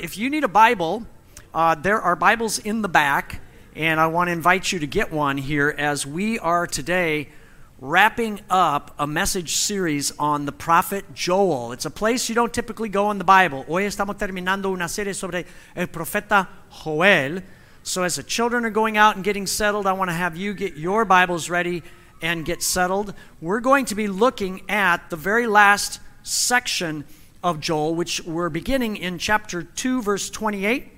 if you need a Bible, uh, there are Bibles in the back, and I want to invite you to get one here as we are today wrapping up a message series on the prophet Joel. It's a place you don't typically go in the Bible. Hoy estamos terminando una serie sobre el profeta Joel. So, as the children are going out and getting settled, I want to have you get your Bibles ready and get settled. We're going to be looking at the very last section of Joel, which we're beginning in chapter 2, verse 28.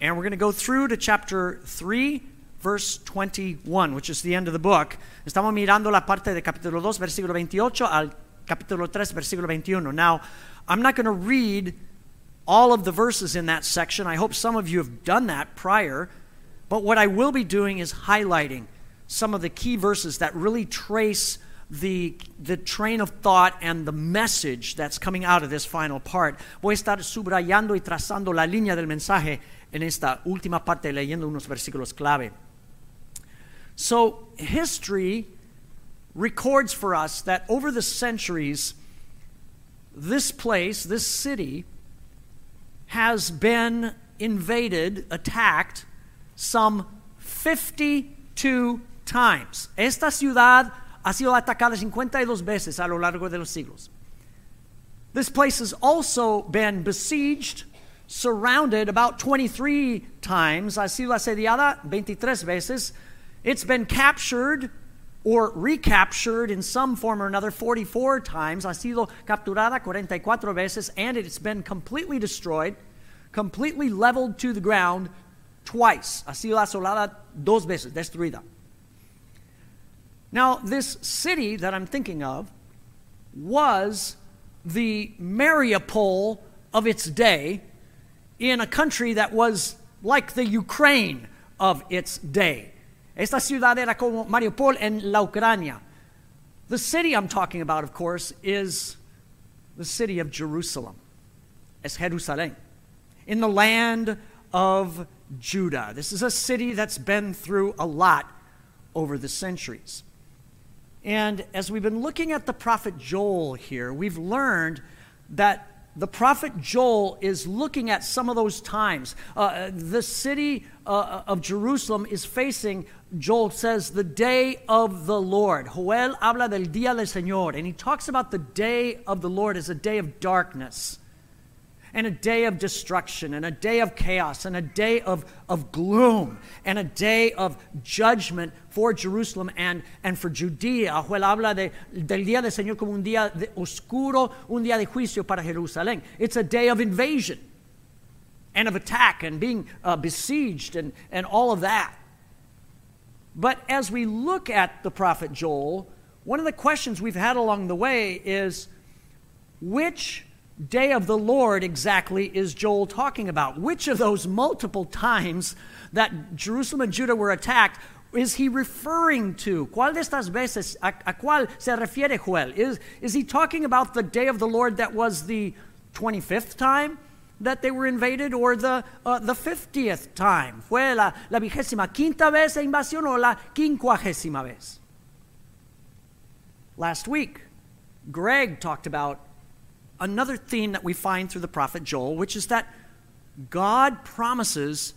And we're going to go through to chapter 3, verse 21, which is the end of the book. Estamos mirando la parte de capítulo 2, versículo 28 al capítulo 3, versículo 21. Now, I'm not going to read all of the verses in that section. I hope some of you have done that prior. But what I will be doing is highlighting some of the key verses that really trace the, the train of thought and the message that's coming out of this final part. Voy a estar subrayando y trazando la línea del mensaje en esta última parte, leyendo unos versículos clave. So, history records for us that over the centuries, this place, this city, has been invaded, attacked some 52 times. Esta ciudad ha sido atacada 52 veces a lo largo de los siglos. This place has also been besieged, surrounded about 23 times. Ha sido asediada 23 veces. It's been captured or recaptured in some form or another 44 times. Ha sido capturada 44 veces, and it's been completely destroyed, completely leveled to the ground twice. Ha sido asolada dos veces, destruida. Now, this city that I'm thinking of was the Mariupol of its day in a country that was like the Ukraine of its day. Esta ciudad era como Mariupol en la Ucrania. The city I'm talking about, of course, is the city of Jerusalem. Es Jerusalén. In the land of Judah. This is a city that's been through a lot over the centuries. And as we've been looking at the prophet Joel here, we've learned that the prophet Joel is looking at some of those times. Uh, the city uh, of Jerusalem is facing, Joel says, the day of the Lord. Joel habla del día del Señor, and he talks about the day of the Lord as a day of darkness and a day of destruction, and a day of chaos, and a day of, of gloom, and a day of judgment for Jerusalem and, and for Judea. Joel habla de, del día del Señor como un día de oscuro, un día de juicio para Jerusalén. It's a day of invasion and of attack and being uh, besieged and, and all of that. But as we look at the prophet Joel, one of the questions we've had along the way is which day of the Lord exactly is Joel talking about? Which of those multiple times that Jerusalem and Judah were attacked is he referring to? ¿Cuál de estas veces, a, a cuál se refiere Joel? Is, is he talking about the day of the Lord that was the 25th time? that they were invaded or the, uh, the 50th time? ¿Fue la, la vigésima quinta vez de invasión o la quincuagésima vez? Last week, Greg talked about another theme that we find through the prophet Joel, which is that God promises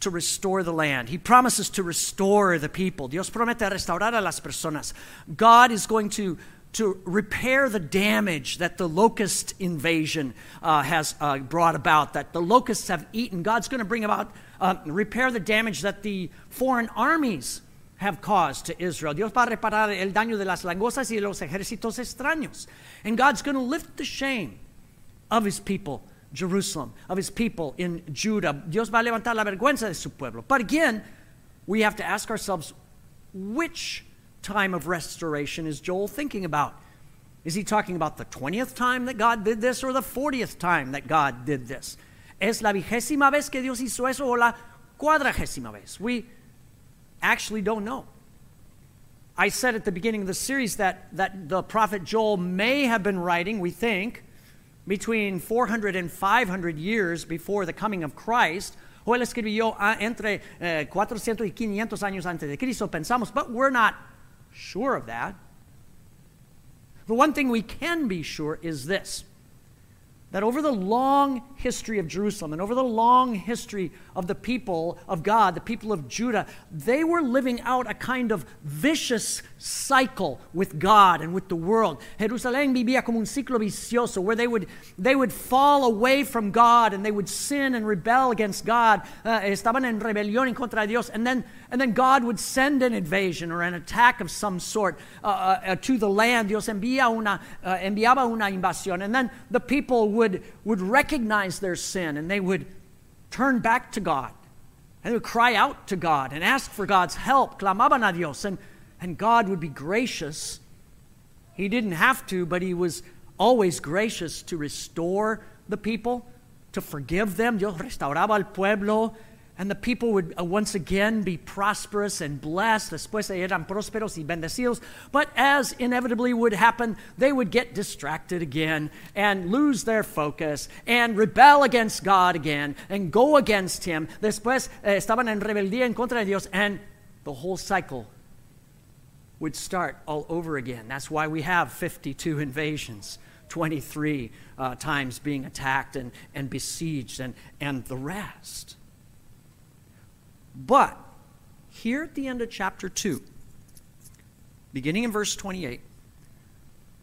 to restore the land. He promises to restore the people. Dios promete restaurar a las personas. God is going to, to repair the damage that the locust invasion uh, has uh, brought about, that the locusts have eaten. God's going to bring about, uh, repair the damage that the foreign armies have caused to Israel. Dios va a reparar el daño de las langostas y los ejércitos extraños. And God's going to lift the shame of his people, Jerusalem, of his people in Judah. Dios va a levantar la vergüenza de su pueblo. But again, we have to ask ourselves which time of restoration is Joel thinking about? Is he talking about the 20th time that God did this or the 40th time that God did this? ¿Es la vigésima vez que Dios hizo eso o la cuadragésima vez? We actually don't know. I said at the beginning of the series that, that the prophet Joel may have been writing, we think, between 400 and 500 years before the coming of Christ. Joel escribió ah, entre eh, 400 y 500 años antes de Cristo, pensamos, but we're not sure of that. The one thing we can be sure is this that over the long history of Jerusalem and over the long history of the people of God, the people of Judah, they were living out a kind of vicious cycle with God and with the world. Jerusalén vivía como un ciclo vicioso where they would, they would fall away from God and they would sin and rebel against God. Uh, estaban en rebelión en contra Dios. And then, and then God would send an invasion or an attack of some sort uh, uh, uh to the land. Dios envía una, uh, enviaba una invasión. And then the people would, would recognize their sin and they would turn back to God. And they would cry out to God and ask for God's help. Clamaban a Dios. And, and God would be gracious. He didn't have to, but He was always gracious to restore the people, to forgive them. Dios restauraba al pueblo and the people would uh, once again be prosperous and blessed. Después eran prósperos y bendecidos. But as inevitably would happen, they would get distracted again and lose their focus and rebel against God again and go against Him. Después eh, estaban en rebeldía en contra de Dios, and the whole cycle would start all over again. That's why we have 52 invasions. 23 uh, times being attacked and, and besieged, and, and the rest. But here at the end of chapter 2, beginning in verse 28,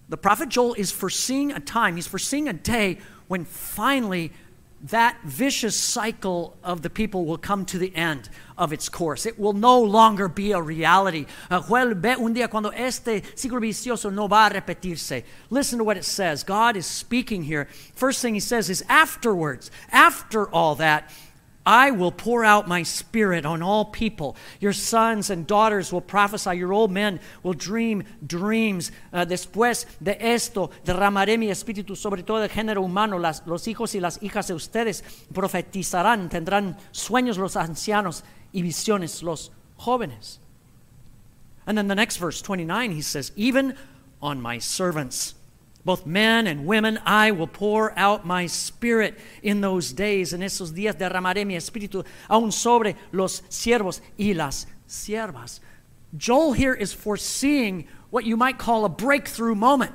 the prophet Joel is foreseeing a time, he's foreseeing a day when finally that vicious cycle of the people will come to the end of its course. It will no longer be a reality. Listen to what it says. God is speaking here. First thing he says is afterwards, after all that, I will pour out my spirit on all people. Your sons and daughters will prophesy. Your old men will dream dreams. Uh, después de esto, derramaré mi espíritu sobre todo el género humano. Las, los hijos y las hijas de ustedes profetizarán. Tendrán sueños los ancianos y visiones los jóvenes. And then the next verse, 29, he says, Even on my servants both men and women, I will pour out my spirit in those days. En esos días derramaré mi espíritu aún sobre los siervos y las siervas. Joel here is foreseeing what you might call a breakthrough moment,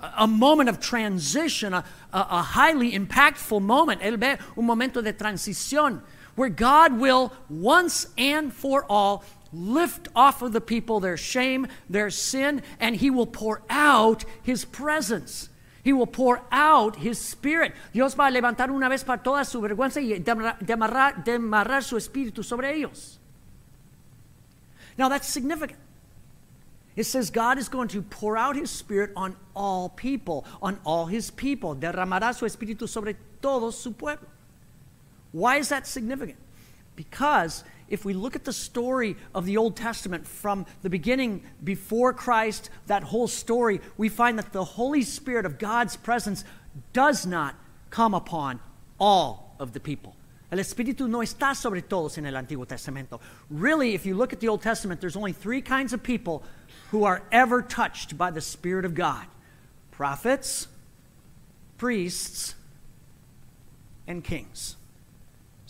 a, moment of transition, a, a, a highly impactful moment. Él ve un momento de transición where God will once and for all lift off of the people their shame, their sin, and He will pour out His presence. He will pour out His Spirit. Dios va a levantar una vez para todas su vergüenza y demarrar, demarrar su espíritu sobre ellos. Now that's significant. It says God is going to pour out His Spirit on all people, on all His people. Derramará su espíritu sobre todo su pueblo. Why is that significant? Because if we look at the story of the Old Testament from the beginning before Christ, that whole story, we find that the Holy Spirit of God's presence does not come upon all of the people. El Espíritu no está sobre todos en el Antiguo Testamento. Really, if you look at the Old Testament, there's only three kinds of people who are ever touched by the Spirit of God prophets, priests, and kings.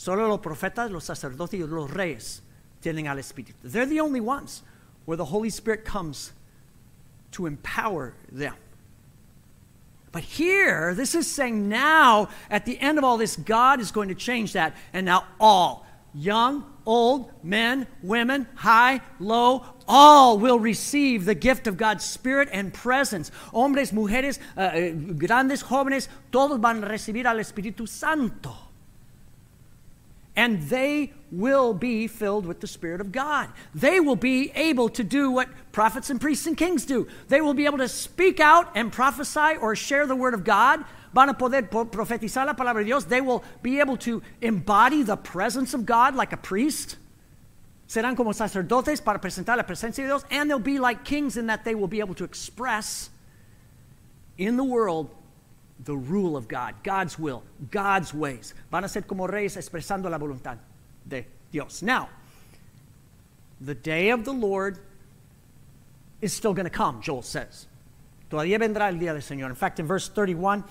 Solo los profetas, los sacerdotes y los reyes tienen al Espíritu. They're the only ones where the Holy Spirit comes to empower them. But here, this is saying now, at the end of all this, God is going to change that. And now, all, young, old, men, women, high, low, all will receive the gift of God's Spirit and presence. Hombres, mujeres, uh, grandes, jóvenes, todos van a recibir al Espíritu Santo and they will be filled with the Spirit of God. They will be able to do what prophets and priests and kings do. They will be able to speak out and prophesy or share the Word of God. Van a poder profetizar la palabra de Dios. They will be able to embody the presence of God like a priest. Serán como sacerdotes para presentar la presencia de Dios. And they'll be like kings in that they will be able to express in the world the rule of God, God's will, God's ways. Van a ser como reyes expresando la voluntad de Dios. Now, the day of the Lord is still going to come, Joel says. Todavía vendrá el día del Señor. In fact, in verse 31,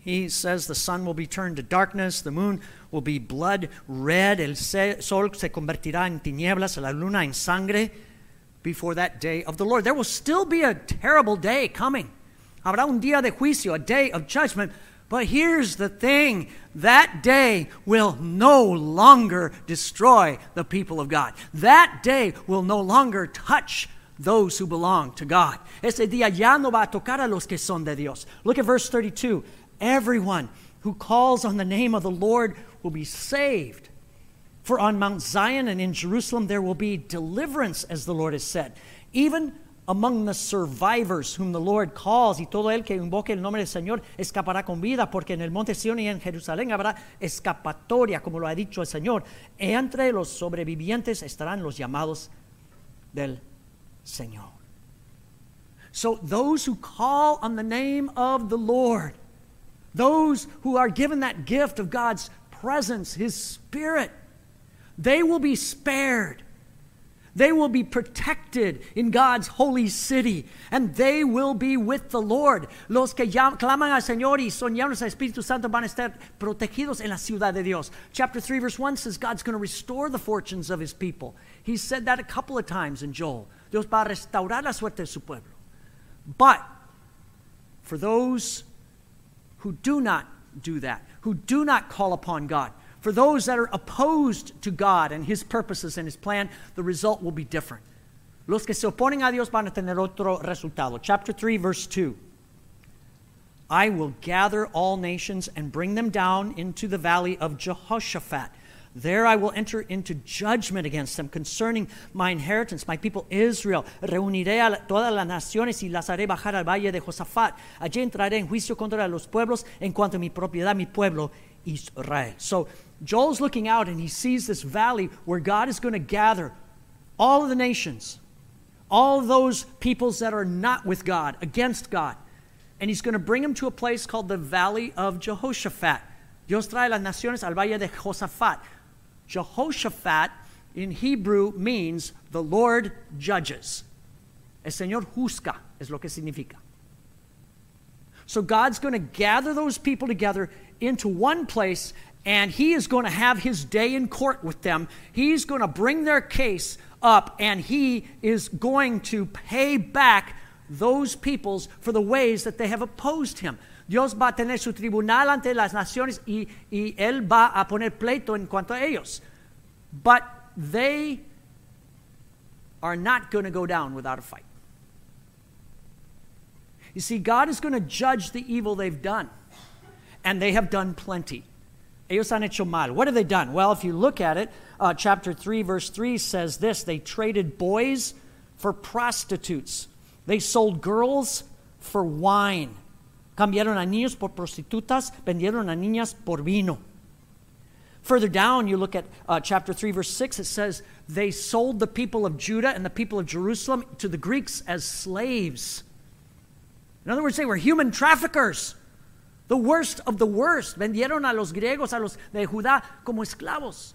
he says the sun will be turned to darkness, the moon will be blood red, el sol se convertirá en tinieblas, la luna en sangre before that day of the Lord. There will still be a terrible day coming. Habrá un día de juicio, a day of judgment. But here's the thing that day will no longer destroy the people of God. That day will no longer touch those who belong to God. Ese día ya no va a tocar a los que son de Dios. Look at verse 32. Everyone who calls on the name of the Lord will be saved. For on Mount Zion and in Jerusalem there will be deliverance, as the Lord has said. Even among the survivors whom the Lord calls, y todo el que invoque el nombre del Señor escapará con vida, porque en el monte Sion y en Jerusalén habrá escapatoria, como lo ha dicho el Señor. Entre los sobrevivientes estarán los llamados del Señor. So those who call on the name of the Lord, those who are given that gift of God's presence, His Spirit, they will be spared. They will be protected in God's holy city, and they will be with the Lord. Los que claman al Señor y son llenos del Espíritu Santo van a estar protegidos en la ciudad de Dios. Chapter 3, verse 1 says God's going to restore the fortunes of his people. He said that a couple of times in Joel. Dios va a restaurar la suerte de su pueblo. But for those who do not do that, who do not call upon God, for those that are opposed to God and His purposes and His plan, the result will be different. Los que se oponen a Dios van a tener otro resultado. Chapter 3, verse 2. I will gather all nations and bring them down into the valley of Jehoshaphat. There I will enter into judgment against them concerning my inheritance, my people Israel. Reuniré a todas las naciones y las haré bajar al valle de Josafat. Allí entraré en juicio contra los pueblos en cuanto a mi propiedad, mi pueblo Israel. So Joel's looking out and he sees this valley where God is going to gather all of the nations, all those peoples that are not with God, against God. And he's going to bring them to a place called the Valley of Jehoshaphat. Dios trae las naciones al Valle de Josafat. Jehoshaphat in Hebrew means the Lord judges. El Señor juzga es lo que significa. So God's going to gather those people together into one place and he is going to have his day in court with them. He's going to bring their case up, and he is going to pay back those peoples for the ways that they have opposed him. Dios va a tener su tribunal ante las naciones y, y él va a poner pleito en cuanto a ellos. But they are not going to go down without a fight. You see, God is going to judge the evil they've done, and they have done plenty. Ellos han hecho mal. What have they done? Well, if you look at it, uh, chapter 3, verse 3 says this they traded boys for prostitutes, they sold girls for wine. Cambiaron a niños por prostitutas, vendieron a niñas por vino. Further down, you look at uh, chapter 3, verse 6, it says, They sold the people of Judah and the people of Jerusalem to the Greeks as slaves. In other words, they were human traffickers. The worst of the worst. Vendieron a los griegos, a los de Judá, como esclavos.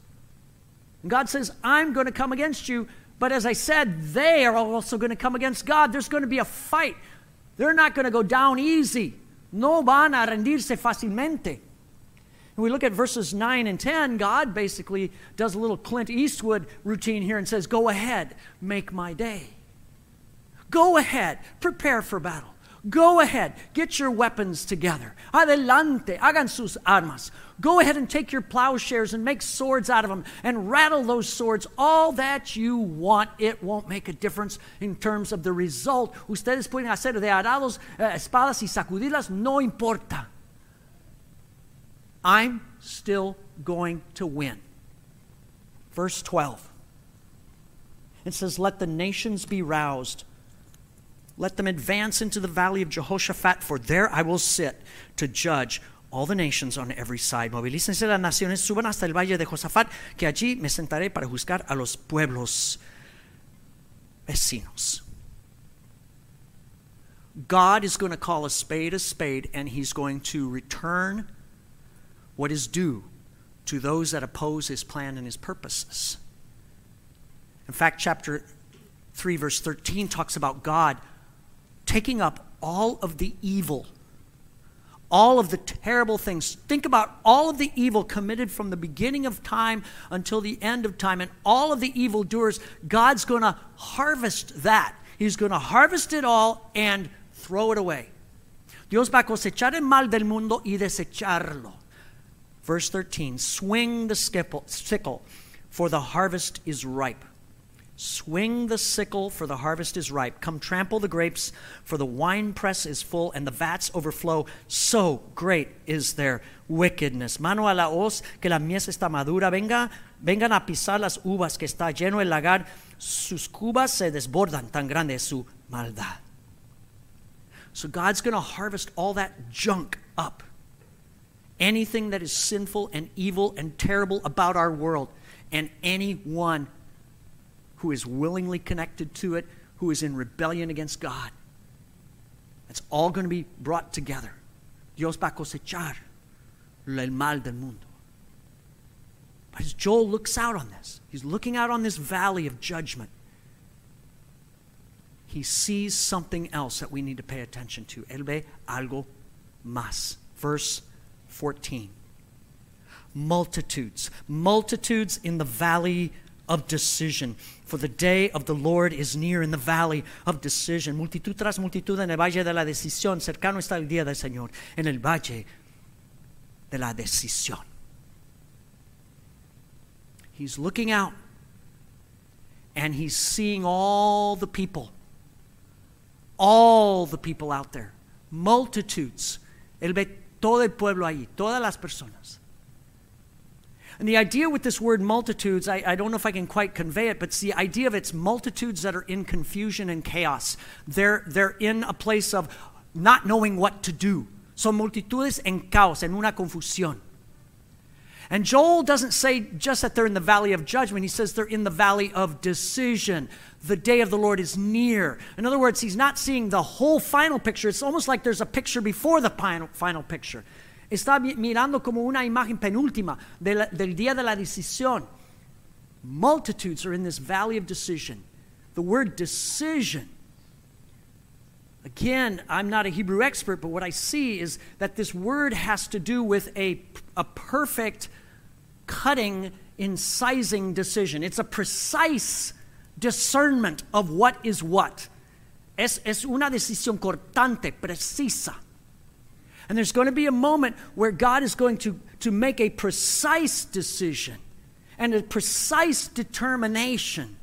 And God says, I'm going to come against you. But as I said, they are also going to come against God. There's going to be a fight. They're not going to go down easy. No van a rendirse fácilmente. And we look at verses 9 and 10, God basically does a little Clint Eastwood routine here and says, Go ahead, make my day. Go ahead, prepare for battle. Go ahead, get your weapons together. Adelante, hagan sus armas. Go ahead and take your plowshares and make swords out of them and rattle those swords all that you want. It won't make a difference in terms of the result. Ustedes pueden hacer de arados uh, espadas y sacudirlas, no importa. I'm still going to win. Verse 12. It says, Let the nations be roused let them advance into the valley of Jehoshaphat, for there I will sit to judge all the nations on every side. Movilícense las naciones, suban hasta el valle de Josafat, que allí me sentaré para juzgar a los pueblos vecinos. God is going to call a spade a spade, and He's going to return what is due to those that oppose His plan and His purposes. In fact, chapter 3, verse 13 talks about God taking up all of the evil, all of the terrible things. Think about all of the evil committed from the beginning of time until the end of time, and all of the evildoers. God's going to harvest that. He's going to harvest it all and throw it away. Dios va a cosechar el mal del mundo y desecharlo. Verse 13 Swing the sickle, for the harvest is ripe. Swing the sickle, for the harvest is ripe. Come trample the grapes, for the winepress is full and the vats overflow. So great is their wickedness. Mano a la hoz, que la mies está madura. Venga, vengan a pisar las uvas, que está lleno el lagar. Sus cubas se desbordan, tan grande es su maldad. So God's going to harvest all that junk up. Anything that is sinful and evil and terrible about our world, and anyone who is willingly connected to it, who is in rebellion against God. It's all going to be brought together. Dios va a cosechar el mal del mundo. But as Joel looks out on this, he's looking out on this valley of judgment. He sees something else that we need to pay attention to. El ve algo más. Verse 14. Multitudes. Multitudes in the valley of decision. For the day of the Lord is near in the valley of decision. Multitud tras multitud en el valle de la decisión. Cercano está el día del Señor en el valle de la decisión. He's looking out and he's seeing all the people. All the people out there. Multitudes. Él ve todo el pueblo allí, todas las personas. And the idea with this word multitudes, I, I, don't know if I can quite convey it, but it's the idea of it's multitudes that are in confusion and chaos. They're, they're in a place of not knowing what to do. Son multitudes en caos, en una confusión. And Joel doesn't say just that they're in the valley of judgment, he says they're in the valley of decision. The day of the Lord is near. In other words, he's not seeing the whole final picture. It's almost like there's a picture before the final picture está mirando como una imagen penúltima de la, del día de la decisión. Multitudes are in this valley of decision. The word decision, again, I'm not a Hebrew expert, but what I see is that this word has to do with a, a perfect cutting, incising decision. It's a precise discernment of what is what. Es, es una decisión cortante, precisa. And there's going to be a moment where God is going to, to make a precise decision and a precise determination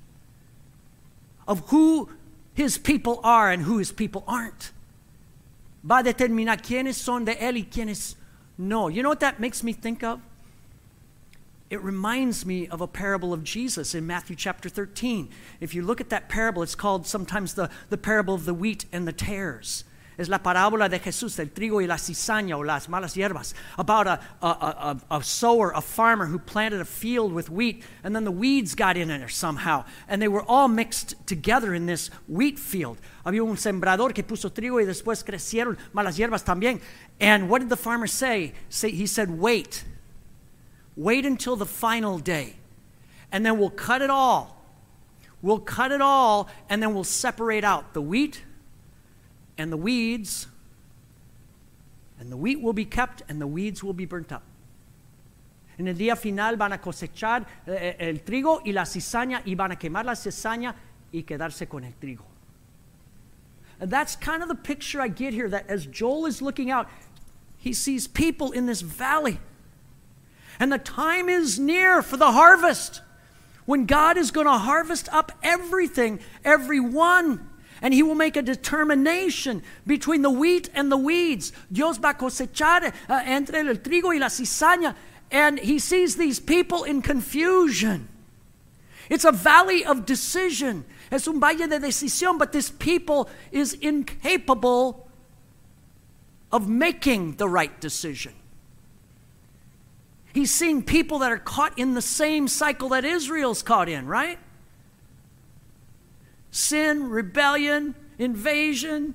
of who his people are and who his people aren't. Va a determinar quiénes son de él y quiénes no. You know what that makes me think of? It reminds me of a parable of Jesus in Matthew chapter 13. If you look at that parable, it's called sometimes the, the parable of the wheat and the tares es la parábola de Jesús del trigo y la cizaña o las malas hierbas about a, a, a, a, sower, a farmer who planted a field with wheat, and then the weeds got in there somehow, and they were all mixed together in this wheat field. Había un sembrador que puso trigo y después crecieron malas hierbas también. And what did the farmer say? say he said, Wait. Wait until the final day, and then we'll cut it all. We'll cut it all, and then we'll separate out the wheat and the weeds, and the wheat will be kept and the weeds will be burnt up. En el día final van a cosechar eh, el trigo y la cizaña y van a quemar la cizaña y quedarse con el trigo. And that's kind of the picture I get here that as Joel is looking out, he sees people in this valley. And the time is near for the harvest when God is going to harvest up everything, everyone and he will make a determination between the wheat and the weeds. Dios va a cosechar uh, entre el trigo y la cizaña. And he sees these people in confusion. It's a valley of decision. Es un valle de decisión, but this people is incapable of making the right decision. He's seeing people that are caught in the same cycle that Israel's caught in, right? Sin, rebellion, invasion,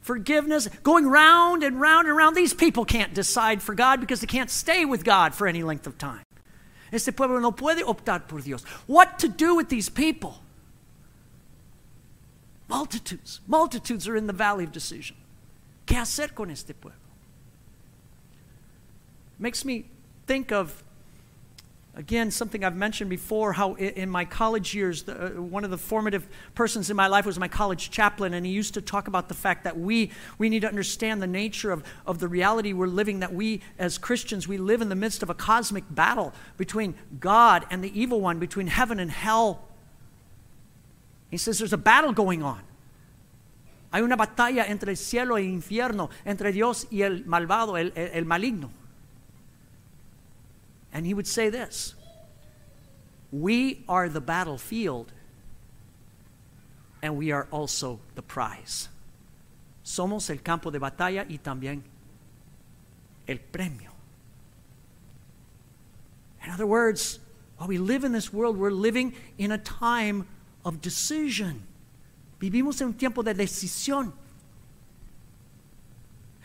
forgiveness, going round and round and round. These people can't decide for God because they can't stay with God for any length of time. Este pueblo no puede optar por Dios. What to do with these people? Multitudes, multitudes are in the valley of decision. ¿Qué hacer con este pueblo? Makes me think of Again, something I've mentioned before how in my college years, the, uh, one of the formative persons in my life was my college chaplain, and he used to talk about the fact that we, we need to understand the nature of, of the reality we're living, that we as Christians, we live in the midst of a cosmic battle between God and the evil one, between heaven and hell. He says there's a battle going on. Hay una batalla entre el cielo y el infierno, entre Dios y el malvado, el, el, el maligno. And he would say this We are the battlefield, and we are also the prize. Somos el campo de batalla y también el premio. In other words, while we live in this world, we're living in a time of decision. Vivimos en un tiempo de decisión.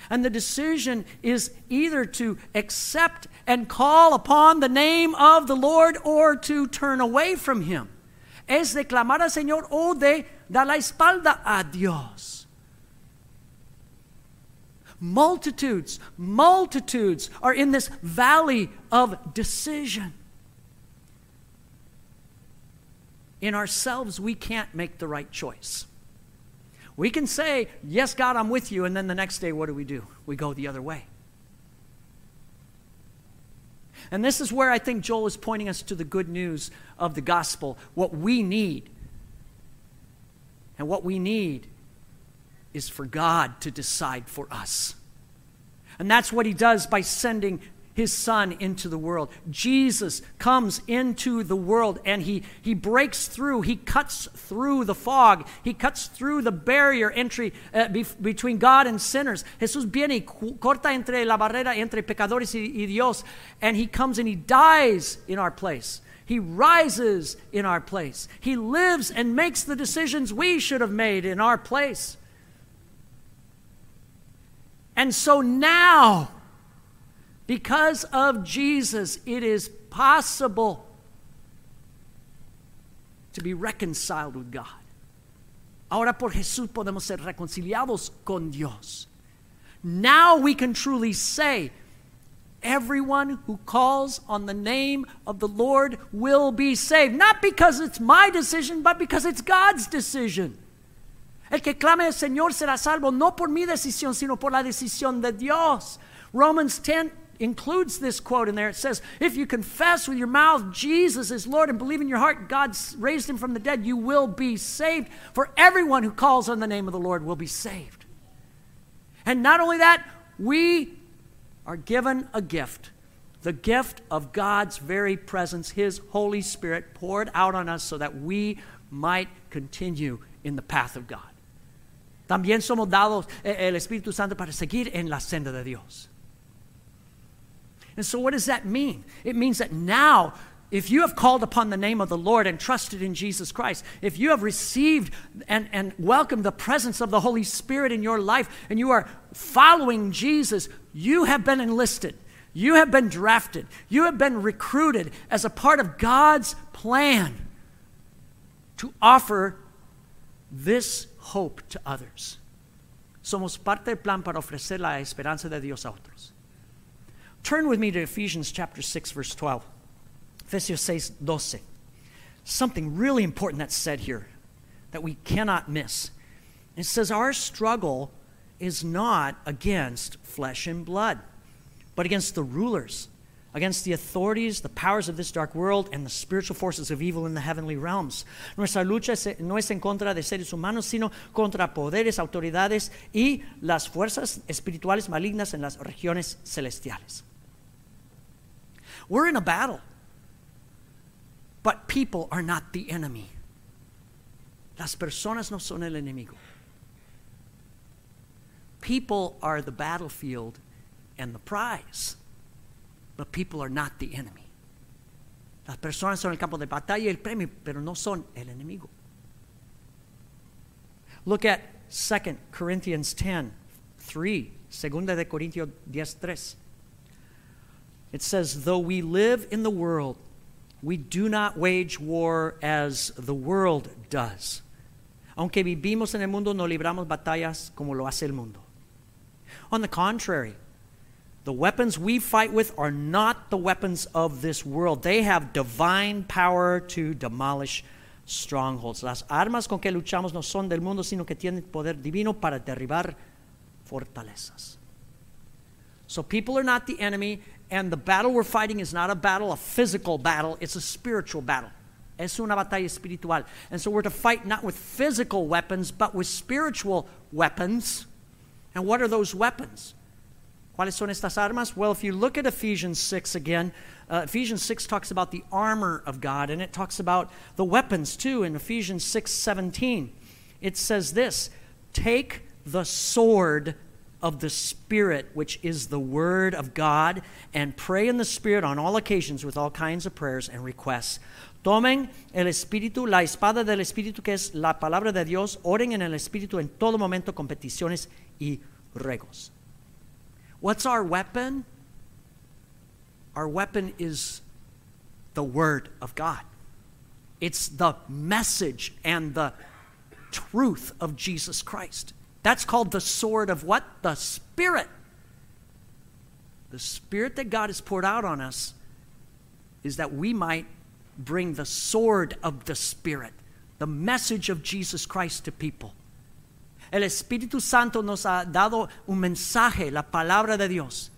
And the decision is either to accept and call upon the name of the Lord or to turn away from Him. Es de clamar al Señor o de dar la espalda a Dios. Multitudes, multitudes are in this valley of decision. In ourselves, we can't make the right choice. We can say, Yes, God, I'm with you, and then the next day, what do we do? We go the other way. And this is where I think Joel is pointing us to the good news of the gospel. What we need. And what we need is for God to decide for us. And that's what he does by sending his son into the world. Jesus comes into the world and he, he breaks through, he cuts through the fog, he cuts through the barrier entry uh, be, between God and sinners. Jesús viene y corta entre la barrera entre pecadores y, y Dios, and he comes and he dies in our place. He rises in our place. He lives and makes the decisions we should have made in our place. And so now, because of Jesus, it is possible to be reconciled with God. Ahora por Jesús podemos ser reconciliados con Dios. Now we can truly say, everyone who calls on the name of the Lord will be saved. Not because it's my decision, but because it's God's decision. El que clame al Señor será salvo, no por mi decisión, sino por la decisión de Dios. Romans 10 includes this quote in there. It says, If you confess with your mouth Jesus is Lord and believe in your heart God raised him from the dead, you will be saved. For everyone who calls on the name of the Lord will be saved. And not only that, we are given a gift the gift of God's very presence, His Holy Spirit poured out on us so that we might continue in the path of God. También somos dados eh, el Espíritu Santo para seguir en la senda de Dios. And so, what does that mean? It means that now, if you have called upon the name of the Lord and trusted in Jesus Christ, if you have received and, and welcomed the presence of the Holy Spirit in your life, and you are following Jesus, you have been enlisted. You have been drafted. You have been recruited as a part of God's plan to offer this hope to others. Somos parte del plan para ofrecer la esperanza de Dios a otros. Turn with me to Ephesians chapter 6, verse 12. Ephesians 6, 12. Something really important that's said here that we cannot miss. It says, Our struggle is not against flesh and blood, but against the rulers, against the authorities, the powers of this dark world, and the spiritual forces of evil in the heavenly realms. Nuestra lucha no es en contra de seres humanos, sino contra poderes, autoridades y las fuerzas espirituales malignas en las regiones celestiales. We're in a battle. But people are not the enemy. Las personas no son el enemigo. People are the battlefield and the prize. But people are not the enemy. Las personas son el campo de batalla y el premio, pero no son el enemigo. Look at 2 Corinthians 10, 3. Segunda de Corintios 10, 3. It says, Though we live in the world, we do not wage war as the world does. Aunque vivimos en el mundo, no libramos batallas como lo hace el mundo. On the contrary, The weapons we fight with are not the weapons of this world. They have divine power to demolish strongholds. Las armas con que luchamos no son del mundo, sino que tienen poder divino para derribar fortalezas. So people are not the enemy, and the battle we're fighting is not a battle, a physical battle, it's a spiritual battle. Es una batalla espiritual. And so we're to fight not with physical weapons, but with spiritual weapons. And what are those weapons? ¿Cuáles son estas armas? Well, if you look at Ephesians 6 again, uh, Ephesians 6 talks about the armor of God, and it talks about the weapons too in Ephesians 6 17. It says this Take the sword of the Spirit, which is the Word of God, and pray in the Spirit on all occasions with all kinds of prayers and requests. Tomen el Espíritu, la espada del Espíritu, que es la palabra de Dios, oren en el Espíritu en todo momento con peticiones y ruegos. What's our weapon? Our weapon is the Word of God. It's the message and the truth of Jesus Christ. That's called the sword of what? The Spirit. The Spirit that God has poured out on us is that we might bring the sword of the Spirit, the message of Jesus Christ to people. El Espíritu Santo nos ha dado un mensaje, la palabra de Dios.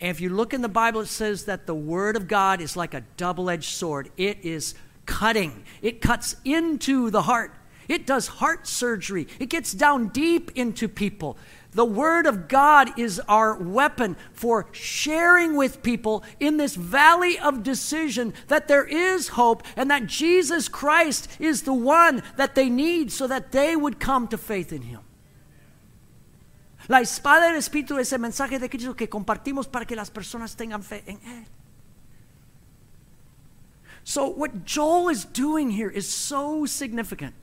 And if you look in the Bible, it says that the Word of God is like a double edged sword. It is cutting, it cuts into the heart. It does heart surgery. It gets down deep into people. The Word of God is our weapon for sharing with people in this valley of decision that there is hope and that Jesus Christ is the one that they need so that they would come to faith in Him. La espada del Espíritu es el mensaje de Cristo que compartimos para que las personas tengan fe en Él. So, what Joel is doing here is so significant.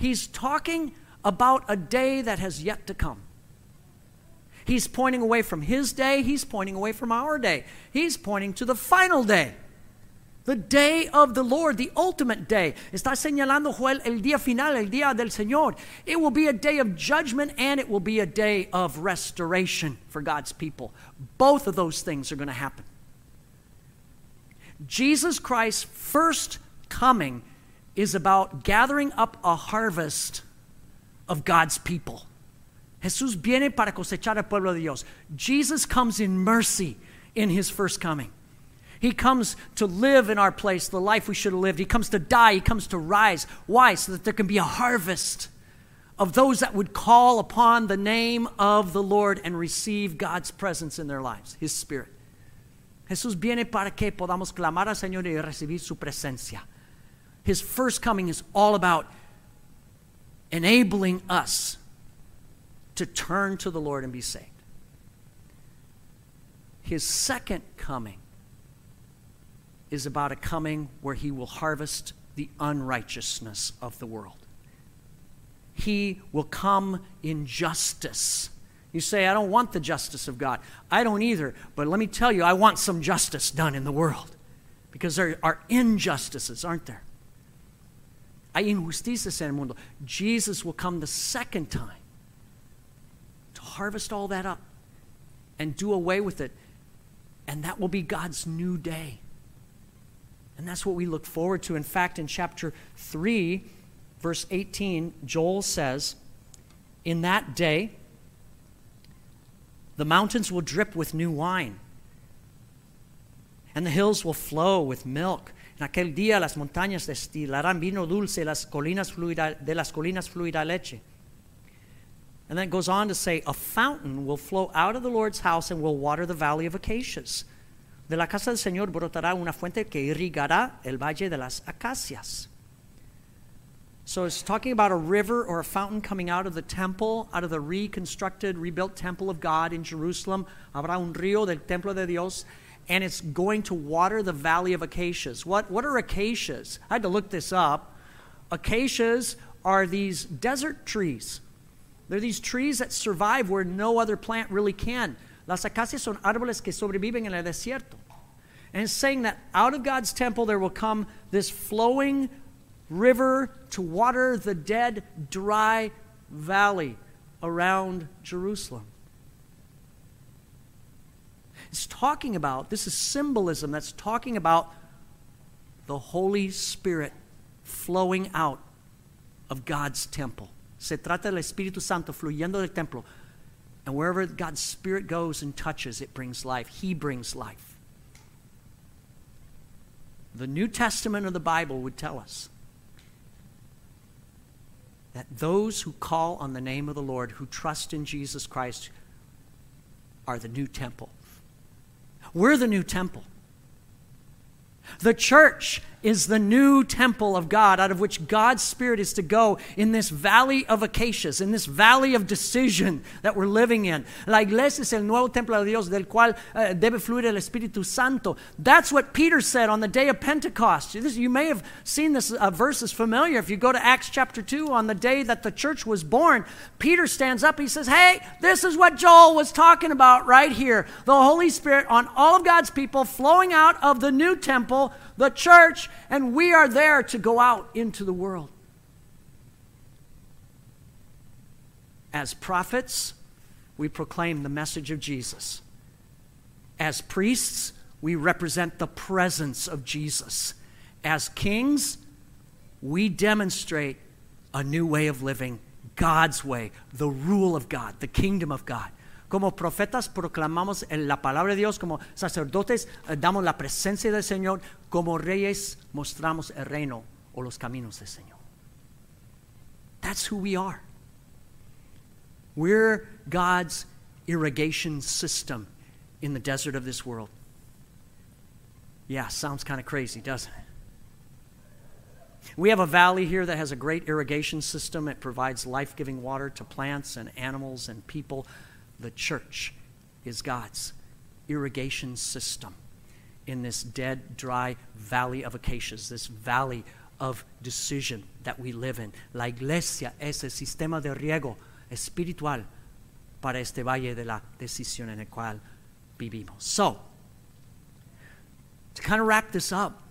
He's talking about a day that has yet to come. He's pointing away from his day, he's pointing away from our day. He's pointing to the final day. The day of the Lord, the ultimate day. Está señalando Joel el día final, el día del Señor. It will be a day of judgment and it will be a day of restoration for God's people. Both of those things are going to happen. Jesus Christ's first coming is about gathering up a harvest of God's people. Jesús viene para cosechar al pueblo de Dios. Jesus comes in mercy in his first coming. He comes to live in our place, the life we should have lived. He comes to die. He comes to rise. Why? So that there can be a harvest of those that would call upon the name of the Lord and receive God's presence in their lives, His Spirit. Jesús viene para que podamos clamar al Señor y recibir su presencia. His first coming is all about enabling us to turn to the Lord and be saved. His second coming is about a coming where he will harvest the unrighteousness of the world. He will come in justice. You say, I don't want the justice of God. I don't either. But let me tell you, I want some justice done in the world. Because there are injustices, aren't there? Hay injusticias en el mundo. Jesus will come the second time to harvest all that up and do away with it. And that will be God's new day. And that's what we look forward to. In fact, in chapter 3, verse 18, Joel says, In that day, the mountains will drip with new wine, and the hills will flow with milk. En aquel día las montañas destilarán vino dulce, las colinas fluirá, de las colinas fluirá leche. And then it goes on to say, A fountain will flow out of the Lord's house and will water the valley of acacias. De la casa del Señor brotará una fuente que irrigará el valle de las acacias. So it's talking about a river or a fountain coming out of the temple, out of the reconstructed, rebuilt temple of God in Jerusalem. Habrá un río del templo de Dios, and it's going to water the valley of acacias. What, what are acacias? I had to look this up. Acacias are these desert trees. They're these trees that survive where no other plant really can. Las acacias son árboles que sobreviven en el desierto. And it's saying that out of God's temple there will come this flowing river to water the dead, dry valley around Jerusalem. It's talking about, this is symbolism that's talking about the Holy Spirit flowing out of God's temple. Se trata del Espíritu Santo fluyendo del templo. And wherever God's Spirit goes and touches, it brings life. He brings life. The New Testament of the Bible would tell us that those who call on the name of the Lord, who trust in Jesus Christ, are the new temple. We're the new temple. The church is the new temple of God, out of which God's Spirit is to go in this valley of acacias, in this valley of decision that we're living in. La iglesia es el nuevo templo de Dios, del cual uh, debe fluir el Espíritu Santo. That's what Peter said on the day of Pentecost. You may have seen this uh, verse is familiar. If you go to Acts chapter 2, on the day that the church was born, Peter stands up. He says, Hey, this is what Joel was talking about right here. The Holy Spirit on all of God's people flowing out of the new temple the church, and we are there to go out into the world. As prophets, we proclaim the message of Jesus. As priests, we represent the presence of Jesus. As kings, we demonstrate a new way of living, God's way, the rule of God, the kingdom of God. Como profetas proclamamos la palabra de Dios, como sacerdotes eh, damos la presencia del Señor, como reyes mostramos el reino o los caminos del Señor. That's who we are. We're God's irrigation system in the desert of this world. Yeah, sounds kind of crazy, doesn't it? We have a valley here that has a great irrigation system. It provides life giving water to plants and animals and people. The church is God's irrigation system in this dead, dry valley of acacias, this valley of decision that we live in. La iglesia es el sistema de riego espiritual para este valle de la decisión en el cual vivimos. So, to kind of wrap this up,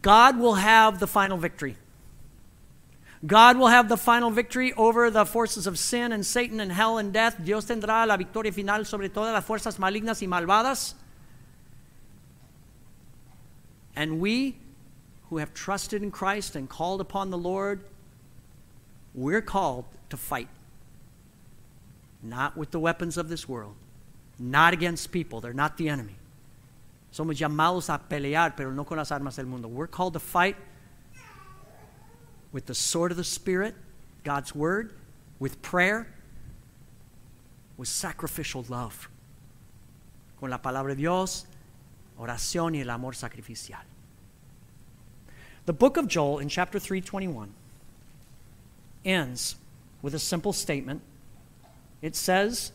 God will have the final victory. God will have the final victory over the forces of sin and Satan and hell and death. Dios tendrá la victoria final sobre todas las fuerzas malignas y malvadas. And we who have trusted in Christ and called upon the Lord, we're called to fight. Not with the weapons of this world, not against people. They're not the enemy. Somos llamados a pelear, pero no con las armas del mundo. We're called to fight with the sword of the Spirit, God's Word, with prayer, with sacrificial love. Con la palabra de Dios, oración y el amor sacrificial. The book of Joel in chapter 321 ends with a simple statement. It says,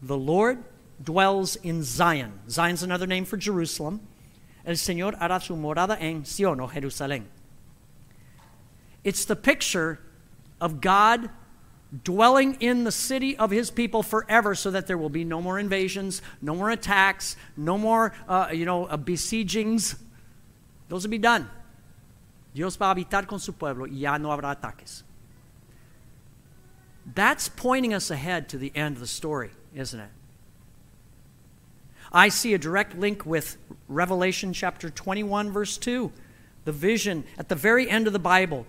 The Lord dwells in Zion. Zion's another name for Jerusalem. El Señor hará su morada en Sion o Jerusalén. It's the picture of God dwelling in the city of his people forever so that there will be no more invasions, no more attacks, no more, uh, you know, uh, besiegings. Those will be done. Dios va a habitar con su pueblo y ya no habrá ataques. That's pointing us ahead to the end of the story, isn't it? I see a direct link with Revelation chapter 21, verse 2. The vision at the very end of the Bible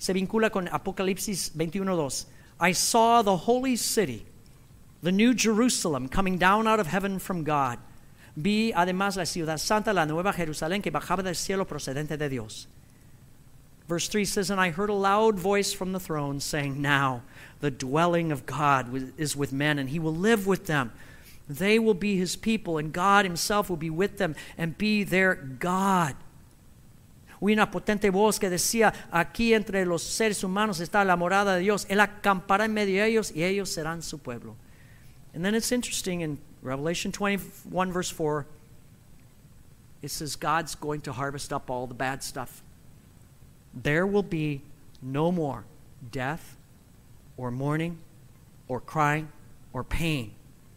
se vincula con Apocalipsis 21:2. I saw the holy city, the new Jerusalem, coming down out of heaven from God. Vi además la ciudad santa, la nueva Jerusalén, que bajaba del cielo procedente de Dios. Verse 3 says, And I heard a loud voice from the throne saying, Now the dwelling of God is with men, and he will live with them. They will be his people, and God himself will be with them and be their God. Oí una potente voz que decía, aquí entre los seres humanos está la morada de Dios. Él acampará en medio de ellos y ellos serán su pueblo. And then it's interesting in Revelation 21, verse 4, it says God's going to harvest up all the bad stuff. There will be no more death or mourning or crying or pain,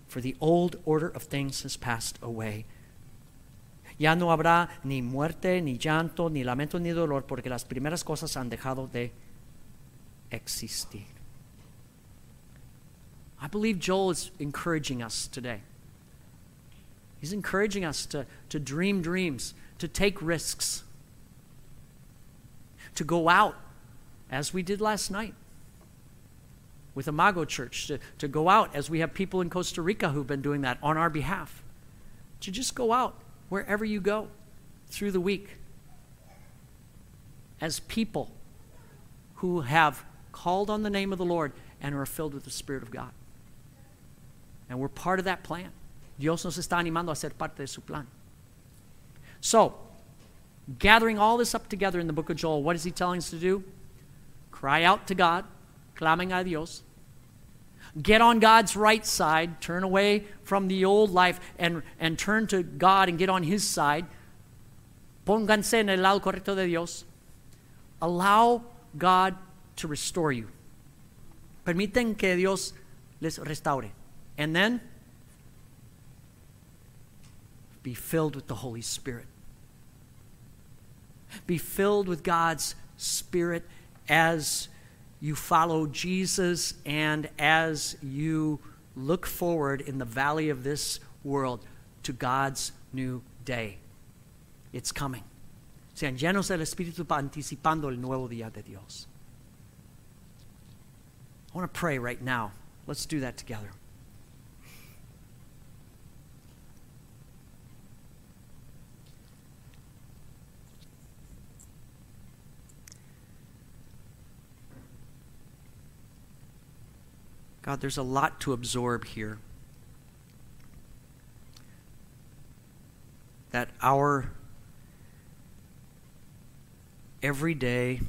for the old order of things has passed away. Ya no habrá ni muerte, ni llanto, ni lamento, ni dolor, porque las primeras cosas han dejado de existir. I believe Joel is encouraging us today He's encouraging us to, to dream dreams, to take risks, to go out, as we did last night with Imago Church, to, to go out, as we have people in Costa Rica who've been doing that on our behalf, to just go out wherever you go through the week as people who have called on the name of the Lord and are filled with the Spirit of God. And we're part of that plan. Dios nos está animando a ser parte de su plan. So, gathering all this up together in the book of Joel, what is he telling us to do? Cry out to God, claming a Dios. Get on God's right side, turn away from the old life and, and turn to God and get on his side. Pónganse en el lado correcto de Dios. Allow God to restore you. Permiten que Dios les restaure. And then be filled with the Holy Spirit. Be filled with God's Spirit as you follow Jesus and as you look forward in the valley of this world to God's new day. It's coming. Sean llenos del Espíritu anticipando el nuevo día de Dios. I want to pray right now. Let's do that together. God, there's a lot to absorb here. That our everyday,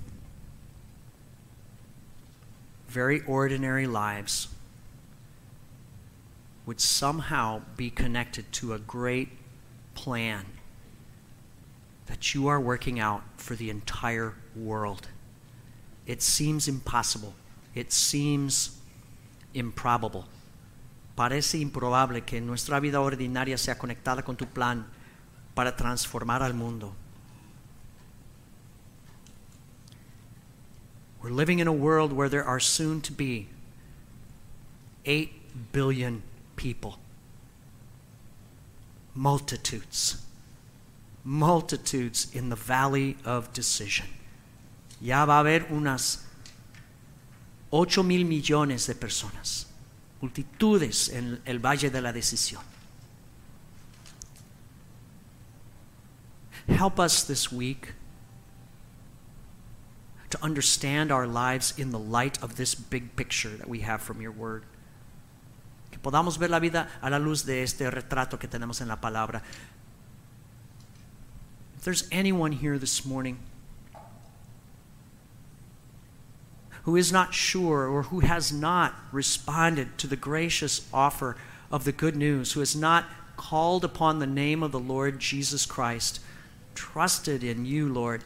very ordinary lives would somehow be connected to a great plan that you are working out for the entire world. It seems impossible. It seems improbable. Parece improbable que nuestra vida ordinaria sea conectada con tu plan para transformar al mundo. We're living in a world where there are soon to be 8 billion people. Multitudes. Multitudes in the valley of decision. Ya va a haber unas 8 mil millones de personas. Multitudes en el valle de la decisión. Help us this week to understand our lives in the light of this big picture that we have from your word. Que podamos ver la vida a la luz de este retrato que tenemos en la palabra. If there's anyone here this morning who is not sure or who has not responded to the gracious offer of the good news, who has not called upon the name of the Lord Jesus Christ, trusted in you, Lord,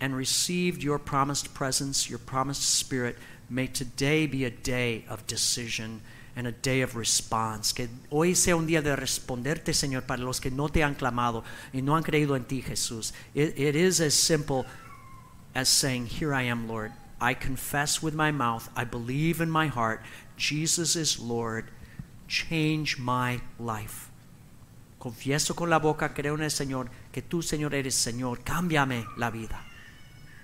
and received your promised presence, your promised spirit, may today be a day of decision and a day of response. Que hoy sea un día de responderte, Señor, para los que no te han clamado y no han creído en ti, Jesús. It, it is as simple as saying, Here I am, Lord. I confess with my mouth, I believe in my heart, Jesus is Lord. Change my life. Confieso con la boca, creo en el Señor, que tú, Señor, eres Señor. Cámbiame la vida.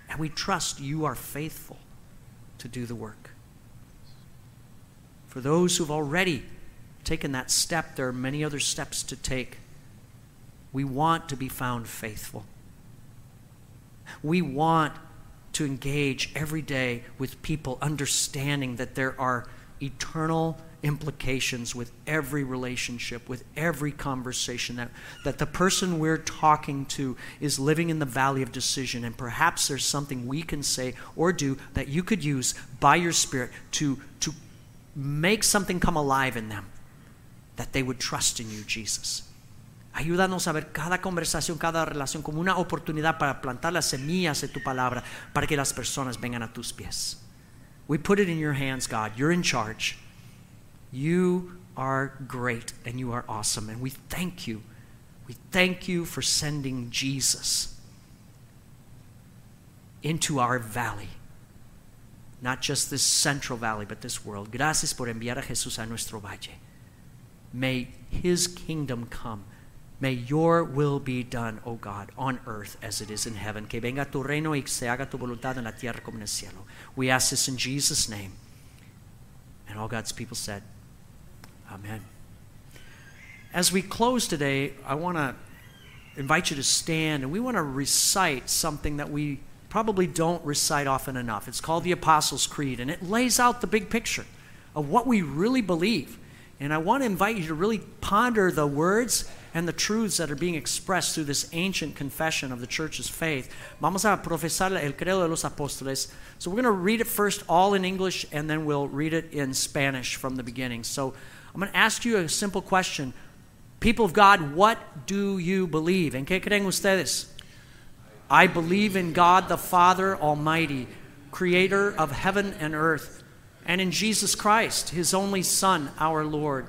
And we trust you are faithful to do the work. For those who've already taken that step, there are many other steps to take. We want to be found faithful. We want to engage every day with people, understanding that there are eternal implications with every relationship, with every conversation, that, that the person we're talking to is living in the valley of decision. And perhaps there's something we can say or do that you could use by your Spirit to, to make something come alive in them, that they would trust in you, Jesus. Ayúdanos a ver cada conversación, cada relación como una oportunidad para plantar las semillas de tu palabra para que las personas vengan a tus pies. We put it in your hands, God. You're in charge. You are great and you are awesome. And we thank you. We thank you for sending Jesus into our valley. Not just this central valley, but this world. Gracias por enviar a Jesús a nuestro valle. May his kingdom come. May your will be done, O God, on earth as it is in heaven. Que venga tu reino y se haga tu voluntad en la tierra como en el cielo. We ask this in Jesus' name. And all God's people said, Amen. As we close today, I want to invite you to stand and we want to recite something that we probably don't recite often enough. It's called the Apostles' Creed, and it lays out the big picture of what we really believe. And I want to invite you to really ponder the words and the truths that are being expressed through this ancient confession of the church's faith. Vamos a profesar el credo de los apóstoles. So we're going to read it first all in English and then we'll read it in Spanish from the beginning. So I'm going to ask you a simple question. People of God, what do you believe? ¿En qué creen ustedes? I believe in God the Father Almighty, creator of heaven and earth, and in Jesus Christ, his only Son, our Lord,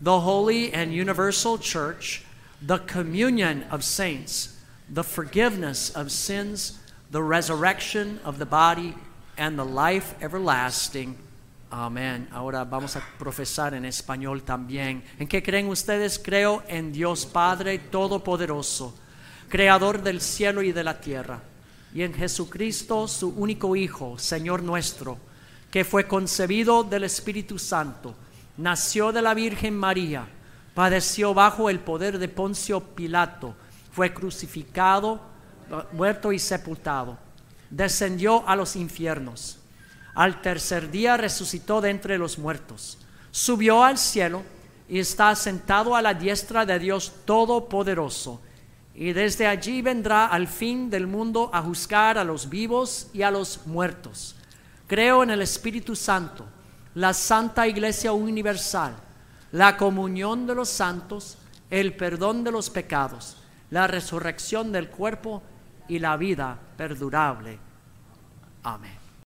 the holy and universal church, the communion of saints, the forgiveness of sins, the resurrection of the body, and the life everlasting. Amén. Ahora vamos a profesar en español también. ¿En qué creen ustedes? Creo en Dios Padre Todopoderoso, Creador del cielo y de la tierra, y en Jesucristo, su único Hijo, Señor nuestro, que fue concebido del Espíritu Santo, nació de la Virgen María, padeció bajo el poder de Poncio Pilato, fue crucificado, muerto y sepultado, descendió a los infiernos al tercer día resucitó de entre los muertos, subió al cielo y está sentado a la diestra de Dios Todopoderoso. Y desde allí vendrá al fin del mundo a juzgar a los vivos y a los muertos. Creo en el Espíritu Santo, la Santa Iglesia Universal, la comunión de los santos, el perdón de los pecados, la resurrección del cuerpo y la vida perdurable. Amén.